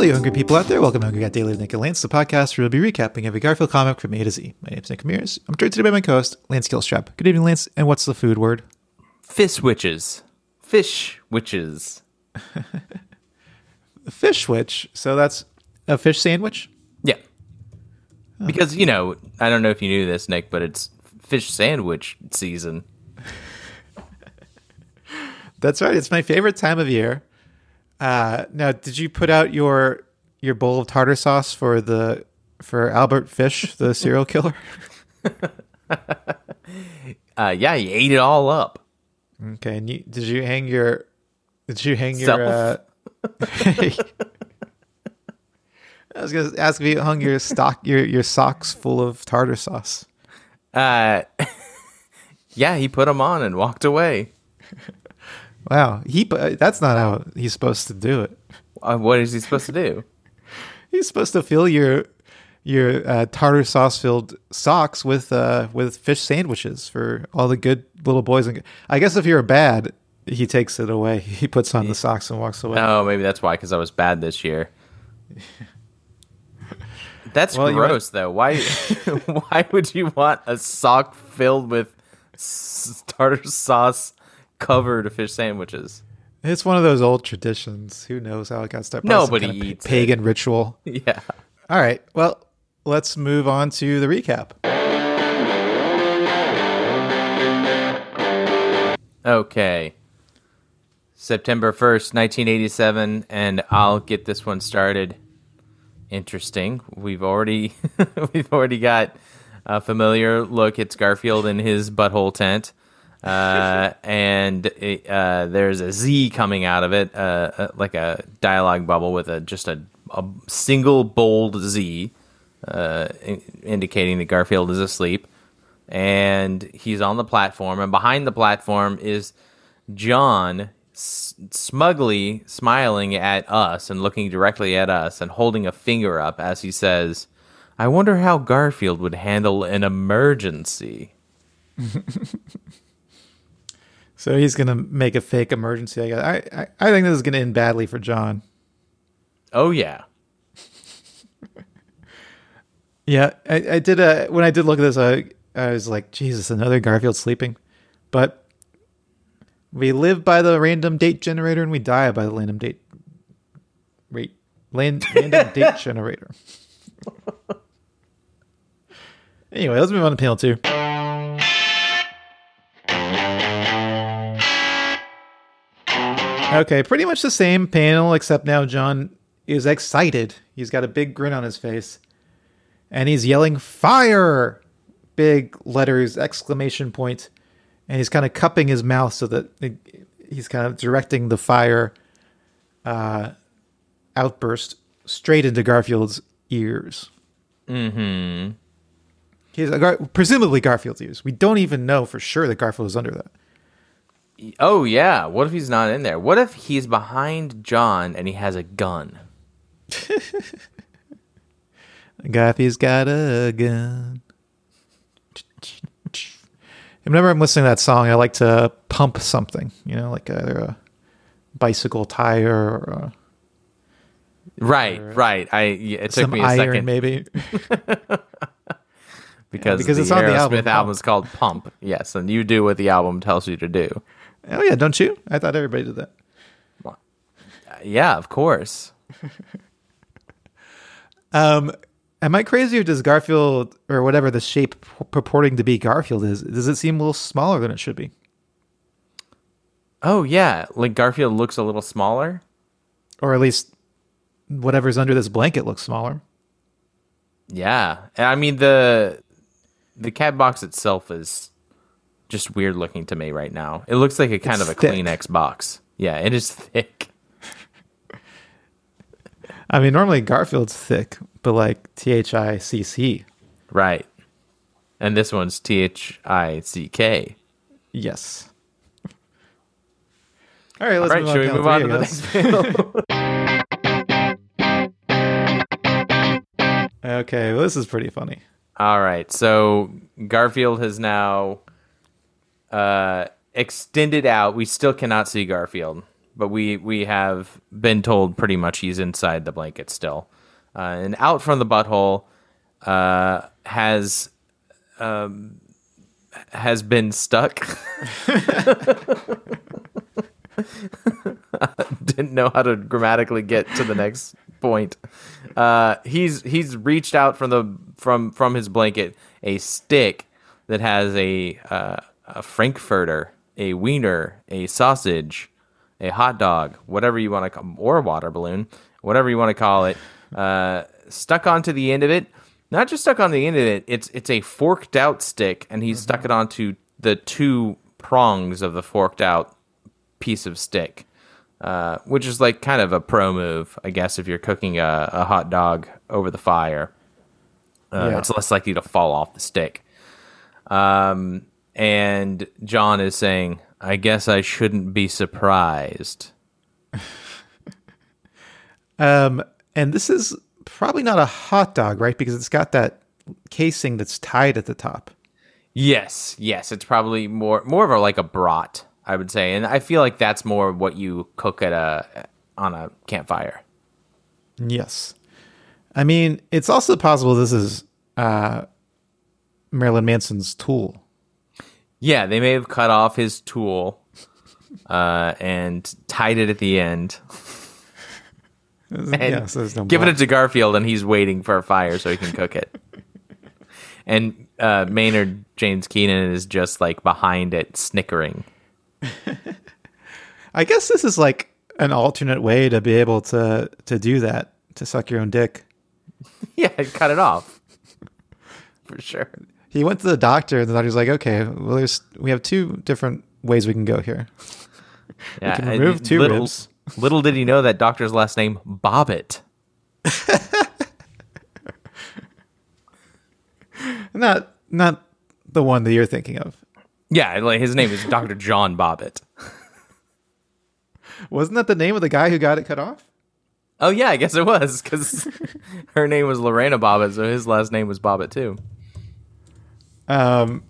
Hello, you hungry people out there. Welcome to Hungry Cat Daily with Nick and Lance, the podcast where we'll be recapping every Garfield comic from A to Z. My name is Nick Ramirez. I'm joined today by my co-host, Lance Killstrap. Good evening, Lance. And what's the food word? Fish witches. Fish witches. Fish witch. So that's a fish sandwich? Yeah. Because, you know, I don't know if you knew this, Nick, but it's fish sandwich season. That's right. It's my favorite time of year. Uh, now, did you put out your your bowl of tartar sauce for the for Albert Fish, the serial killer? Uh, yeah, he ate it all up. Okay. And you, did you hang your did you hang your uh, I was gonna ask if you hung your stock your your socks full of tartar sauce. Uh, yeah, he put them on and walked away. Wow, he that's not how he's supposed to do it. Uh, what is he supposed to do? He's supposed to fill your your uh, tartar sauce filled socks with uh, with fish sandwiches for all the good little boys and I guess if you're bad, he takes it away. He puts on the socks and walks away. Oh, maybe that's why, because I was bad this year. That's Well, gross, though. Why? why would you want a sock filled with s- tartar sauce covered fish sandwiches? It's one of those old traditions. Who knows how it got started? Nobody kind of eats it. pagan ritual. Yeah. All right. Well, let's move on to the recap. Okay. September 1st, 1987, and I'll get this one started. Interesting. We've already we've already got a familiar look. It's Garfield in his butthole tent. Uh, and it, uh, there's a Z coming out of it, uh, uh, like a dialogue bubble with a just a, a single bold Z, uh, in- indicating that Garfield is asleep. And he's on the platform and behind the platform is john s- smugly smiling at us and looking directly at us and holding a finger up as he says i wonder how garfield would handle an emergency So he's gonna make a fake emergency. I guess. I I, I think this is gonna end badly for John. oh yeah Yeah, I, I did. A, when I did look at this, I I was like, Jesus, another Garfield sleeping. But we live by the random date generator, and we die by the random date rate land, random date generator. anyway, let's move on to panel two. Okay, pretty much the same panel, except now John is excited. He's got a big grin on his face. And he's yelling fire! Big letters exclamation point. And he's kind of cupping his mouth so that it, he's kind of directing the fire uh, outburst straight into garfield's ears. Mm-hmm. He's Gar- presumably garfield's ears. We don't even know for sure that garfield is under that oh yeah what if he's not in there what if he's behind john and he has a gun Garfield's got a gun. Whenever I'm listening to that song, I like to pump something, you know, like either a bicycle tire or a, right right i yeah, it took me a iron, second maybe. because, because the it's on the Aerosmith album, album, is called Pump. Yes, and you do what the album tells you to do. Oh yeah, don't you? I thought everybody did that. Uh, yeah, of course. Um, am I crazy or does Garfield or whatever the shape purporting to be Garfield is? Does it seem a little smaller than it should be, Oh yeah, like Garfield looks a little smaller. or at least whatever's under this blanket looks smaller? Yeah, I mean the the cat box itself is just weird looking to me right now. It looks like a kind It's of a thick. Kleenex box. Yeah, it is thick. I mean, normally Garfield's thick, but like T H I C C. Right. And this one's T H I C K. Yes. All right, let's All right, move should we on, move on to the next panel? Okay, well, this is pretty funny. All right. So Garfield has now uh, extended out. We still cannot see Garfield, but we we have been told pretty much he's inside the blanket still, uh, and out from the butthole uh, has um, has been stuck. Didn't know how to grammatically get to the next point. Uh, he's he's reached out from the from from his blanket a stick that has a uh, a frankfurter, a wiener, a sausage, a hot dog, whatever you want to call, or a water balloon, whatever you want to call it, uh, stuck onto the end of it. Not just stuck on the end of it; it's it's a forked out stick, and he's stuck it onto the two prongs of the forked out piece of stick, uh, which is like kind of a pro move, I guess, if you're cooking a, a hot dog over the fire. Uh, Yeah. It's less likely to fall off the stick. Um, and John is saying, I guess I shouldn't be surprised. Um, and this is probably not a hot dog, right? Because it's got that casing that's tied at the top. Yes, yes, it's probably more more of a like a brat, I would say, and I feel like that's more what you cook at a on a campfire. Yes. I mean, it's also possible this is uh, Marilyn Manson's tool. Yeah, they may have cut off his tool uh, and tied it at the end, and yeah, so no given it to Garfield, and he's waiting for a fire so he can cook it. and uh, Maynard James Keenan is just like behind it, snickering. I guess this is like an alternate way to be able to to do that to suck your own dick. Yeah, cut it off for sure. He went to the doctor, and the doctor's like, "Okay, well, there's we have two different ways we can go here. Yeah, can and remove two little, ribs. Little did he know that doctor's last name Bobbitt. Not not the one that you're thinking of. Yeah, like his name is Doctor John Bobbitt. Wasn't that the name of the guy who got it cut off? Oh yeah, I guess it was because her name was Lorena Bobbitt, so his last name was Bobbitt too. Um,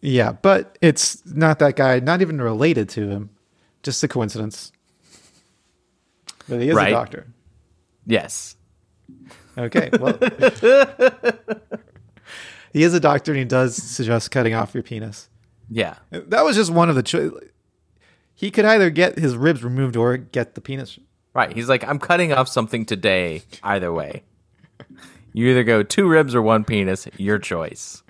yeah, but it's not that guy. Not even related to him. Just a coincidence. But he is Right. a doctor. Yes. Okay, well, he is a doctor, and he does suggest cutting off your penis. Yeah. That was just one of the. Cho- he could either get his ribs removed or get the penis. Right. He's like, I'm cutting off something today. Either way, you either go two ribs or one penis. Your choice.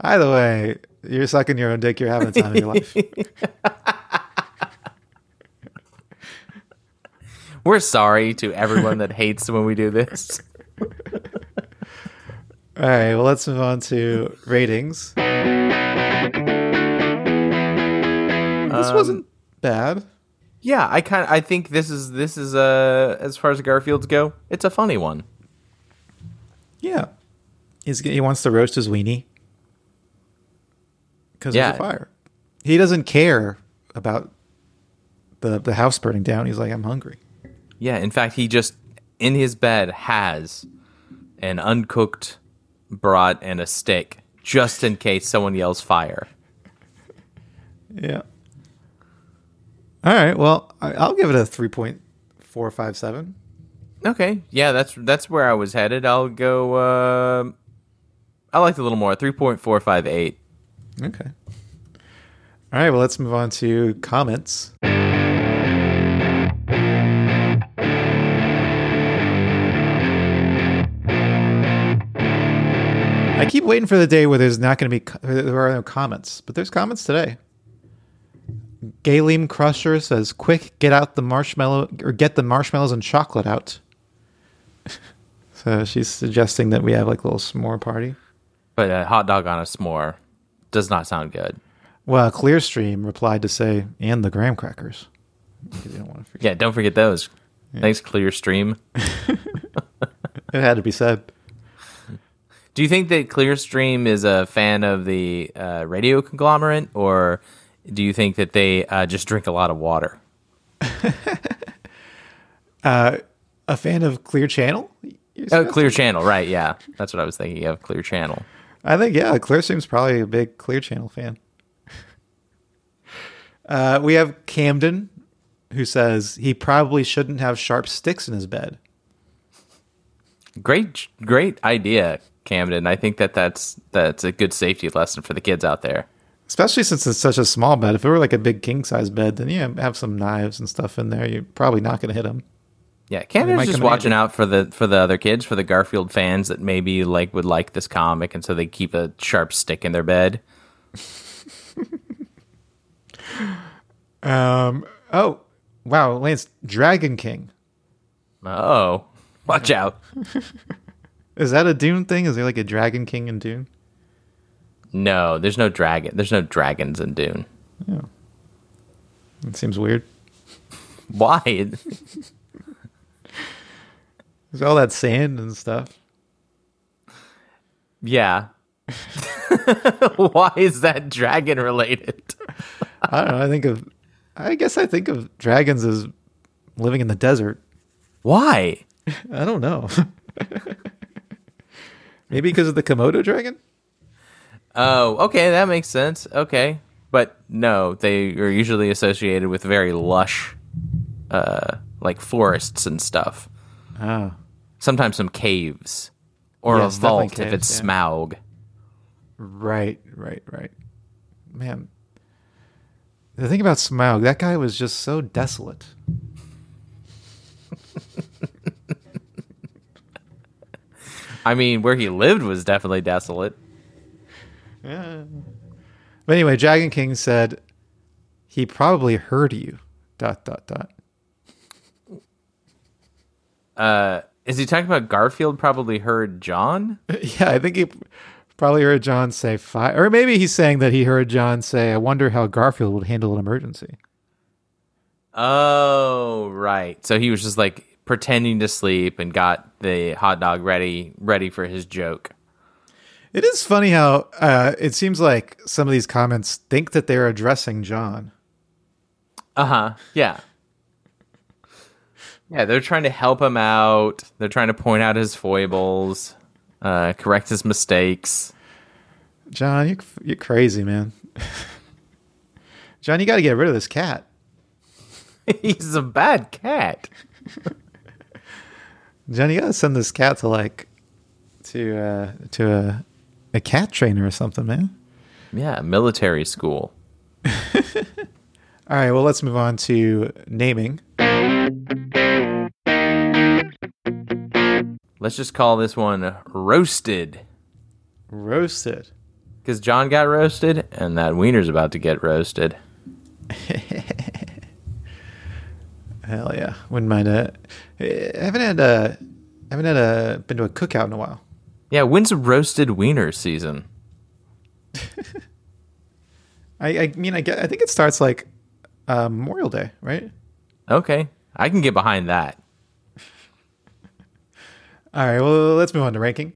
Either way, you're sucking your own dick. You're having the time of your life. We're sorry to everyone that hates when we do this. All right, well, let's move on to ratings. This wasn't bad. Yeah, I kind I think this is this is uh as far as Garfields go, it's a funny one. Yeah, he's he wants to roast his weenie because Yeah. there's a fire. He doesn't care about the the house burning down. He's like, I'm hungry. Yeah, in fact, he just in his bed has an uncooked brat and a steak just in case someone yells fire. Yeah. All right. Well, I, I'll give it a three point four five seven. Okay, yeah, that's that's where I was headed. I'll go. Uh, I liked a little more, three point four five eight. Okay. All right. Well, let's move on to comments. I keep waiting for the day where there's not going to be there are no comments, but there's comments today. Galeem Crusher says, "Quick, get out the marshmallow or get the marshmallows and chocolate out." so she's suggesting that we have like a little s'more party. But a hot dog on a s'more does not sound good. Well, Clearstream replied to say, "And the graham crackers." You don't want to forget. Yeah, don't forget those. Thanks, Clearstream. It had to be said. Do you think that Clearstream is a fan of the uh, radio conglomerate, or do you think that they uh, just drink a lot of water? A fan of Clear Channel? Oh, Clear Channel, right? Yeah, that's what I was thinking of. Clear Channel. I think yeah, Clearstream's probably a big Clear Channel fan. Uh, we have Camden, who says he probably shouldn't have sharp sticks in his bed. Great, great idea, Camden. I think that that's that's a good safety lesson for the kids out there. Especially since it's such a small bed. If it were like a big king size bed, then yeah, have some knives and stuff in there. You're probably not going to hit him. Yeah, Camden's just watching handy. out for the for the other kids, for the Garfield fans that maybe like would like this comic, and so they keep a sharp stick in their bed. Um. Oh, wow, Lance, Dragon King. Oh, watch out! Is that a Dune thing? Is there like a Dragon King in Dune? No, there's no dragon. There's no dragons in Dune. Yeah, it seems weird. Why? There's all that sand and stuff. yeah. Why is that dragon related? I don't know. I think of, I guess I think of dragons as living in the desert. Why? I don't know. Maybe because of the Komodo dragon? Oh, okay, that makes sense. Okay, but no, they are usually associated with very lush, uh, like forests and stuff. Oh. Sometimes some caves or Yeah, a vault if it's yeah. Smaug. Right, right, right. Man. The thing about Smaug, that guy was just so desolate. I mean, where he lived was definitely desolate. Yeah. But anyway, Dragon King said he probably heard you. Dot dot dot. Uh, is he talking about Garfield? Probably heard John. Yeah, I think he probably heard John say fire, or maybe he's saying that he heard John say, "I wonder how Garfield would handle an emergency." Oh, right. So he was just like pretending to sleep and got the hot dog ready, ready for his joke. It is funny how uh, it seems like some of these comments think that they're addressing John. Uh huh. Yeah. Yeah, they're trying to help him out. They're trying to point out his foibles, uh, correct his mistakes. John, you you're crazy, man. John, you got to get rid of this cat. He's a bad cat. John, you got to send this cat to like to uh, to a a cat trainer or something, man. Yeah, military school. All right, well, let's move on to naming. Let's just call this one roasted. Roasted. Because John got roasted, and that wiener's about to get roasted. Hell yeah, wouldn't mind it. Haven't had a, I haven't had a been to a cookout in a while. Yeah, when's roasted wiener season? I, I mean, I get, I think it starts like uh, Memorial Day, right? Okay, I can get behind that. All right, well, let's move on to ranking.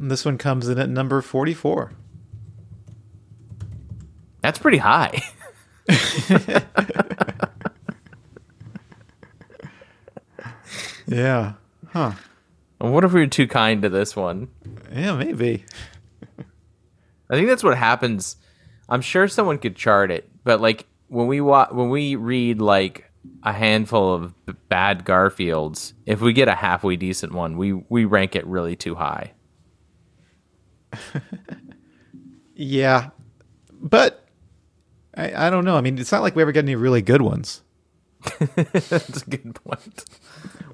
This one comes in at number forty-four. That's pretty high. Yeah. Huh. what if we were too kind to this one? Yeah, maybe. I think that's what happens. I'm sure someone could chart it, but like when we wa- when we read like a handful of b- bad Garfields, if we get a halfway decent one, we we rank it really too high. Yeah, but I, I don't know. I mean, it's not like we ever get any really good ones. That's a good point.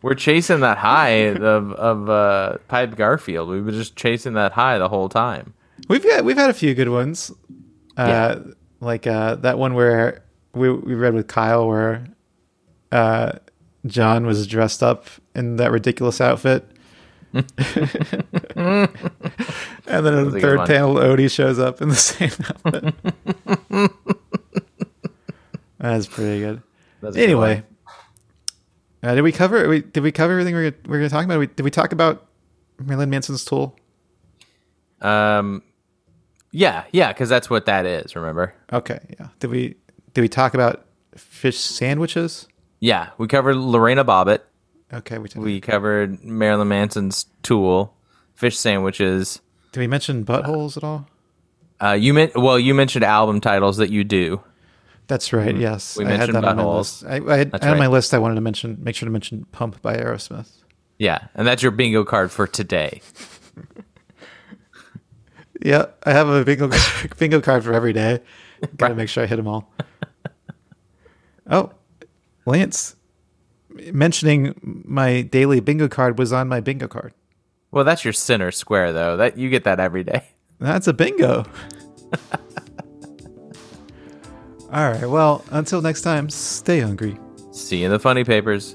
We're chasing that high of of uh, Pipe Garfield. We were just chasing that high the whole time. We've got we've had a few good ones. Uh, Yeah. like uh, that one where we we read with Kyle where uh, John was dressed up in that ridiculous outfit. and then in the third panel, Odie shows up in the same outfit. That's pretty good. That's a good Anyway, uh, did we cover? we- Did we cover everything we were, we were going to talk about? We- Did we talk about Marilyn Manson's tool? um, yeah, yeah, because that's what that is. Remember? Okay, yeah. Did we did we talk about fish sandwiches? Yeah, we covered Lorena Bobbitt. Okay, we did. We covered Marilyn Manson's tool, fish sandwiches. did we mention buttholes at all? Uh, you meant well, you mentioned album titles that you do. That's right. Yes, Mm-hmm. We I had mentioned that on my buttholes. list. I, I had, I had on my list. I wanted to mention, make sure to mention "Pump" by Aerosmith. Yeah, and that's your bingo card for today. Yeah, I have a bingo bingo card for every day. Got to make sure I hit them all. oh, Lance mentioning my daily bingo card was on my bingo card. Well, that's your center square though. That you get that every day. That's a bingo. All right. Well, until next time, stay hungry. See you in the funny papers.